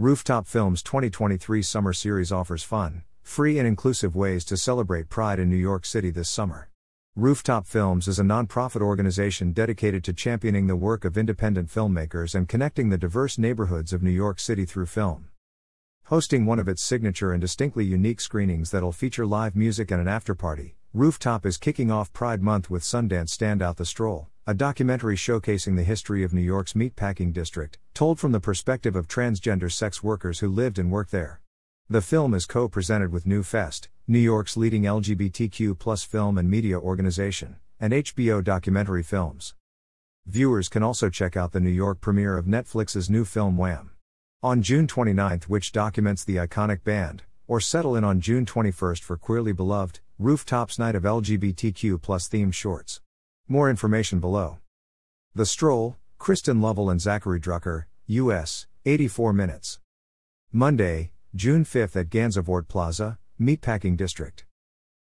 Rooftop Films 2023 Summer Series offers fun, free, and inclusive ways to celebrate Pride in New York City this summer. Rooftop Films is a nonprofit organization dedicated to championing the work of independent filmmakers and connecting the diverse neighborhoods of New York City through film. Hosting one of its signature and distinctly unique screenings that'll feature live music and an afterparty, Rooftop is kicking off Pride Month with Sundance Standout The Stroll, a documentary showcasing the history of New York's meatpacking district, told from the perspective of transgender sex workers who lived and worked there. The film is co presented with NewFest, New York's leading LGBTQ film and media organization, and HBO Documentary Films. Viewers can also check out the New York premiere of Netflix's new film Wham! On June 29, which documents the iconic band, or settle in on June 21 for Queerly Beloved, Rooftops Night of LGBTQ themed shorts. More information below. The Stroll, Kristen Lovell and Zackary Drucker, U.S., 84 minutes. Monday, June 5 at Gansevoort Plaza, Meatpacking District.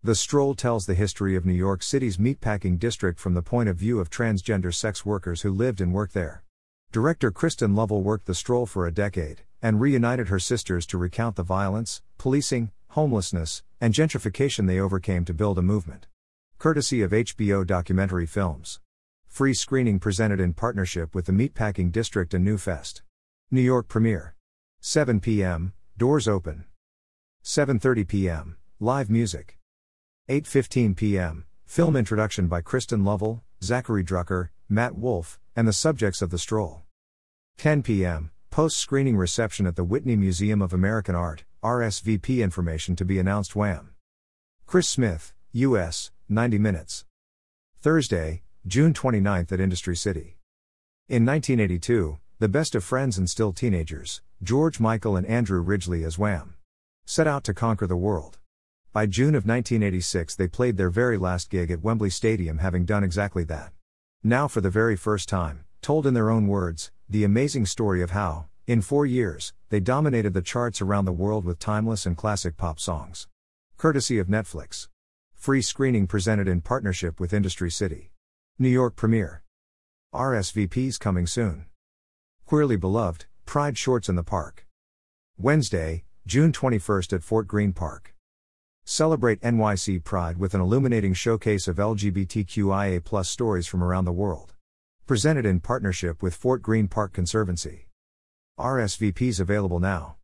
The stroll tells the history of New York City's meatpacking district from the point of view of transgender sex workers who lived and worked there. Director Kristen Lovell worked the stroll for a decade, and reunited her sisters to recount the violence, policing, homelessness, and gentrification they overcame to build a movement. Courtesy of HBO Documentary Films. Free screening presented in partnership with the Meatpacking District and NewFest. New York premiere. 7 p.m. Doors open. 7:30 p.m. Live music. 8:15 p.m. Film introduction by Kristen Lovell, Zackary Drucker, Matt Wolf, and the subjects of the stroll. 10 p.m. Post screening reception at the Whitney Museum of American Art. RSVP information to be announced Wham. Chris Smith, U.S., 90 minutes. Thursday, June 29th at Industry City. In 1982, the best of friends and still teenagers, George Michael and Andrew Ridgeley as Wham. Set out to conquer the world. By June of 1986, they played their very last gig at Wembley Stadium, having done exactly that. Now, for the very first time, told in their own words, the amazing story of how, in four years, they dominated the charts around the world with timeless and classic pop songs. Courtesy of Netflix. Free screening presented in partnership with Industry City. New York premiere. RSVPs coming soon. Queerly Beloved, Pride Shorts in the Park. Wednesday, June 21st at Fort Greene Park. Celebrate NYC Pride with an illuminating showcase of LGBTQIA stories from around the world. Presented in partnership with Fort Greene Park Conservancy. RSVPs available now.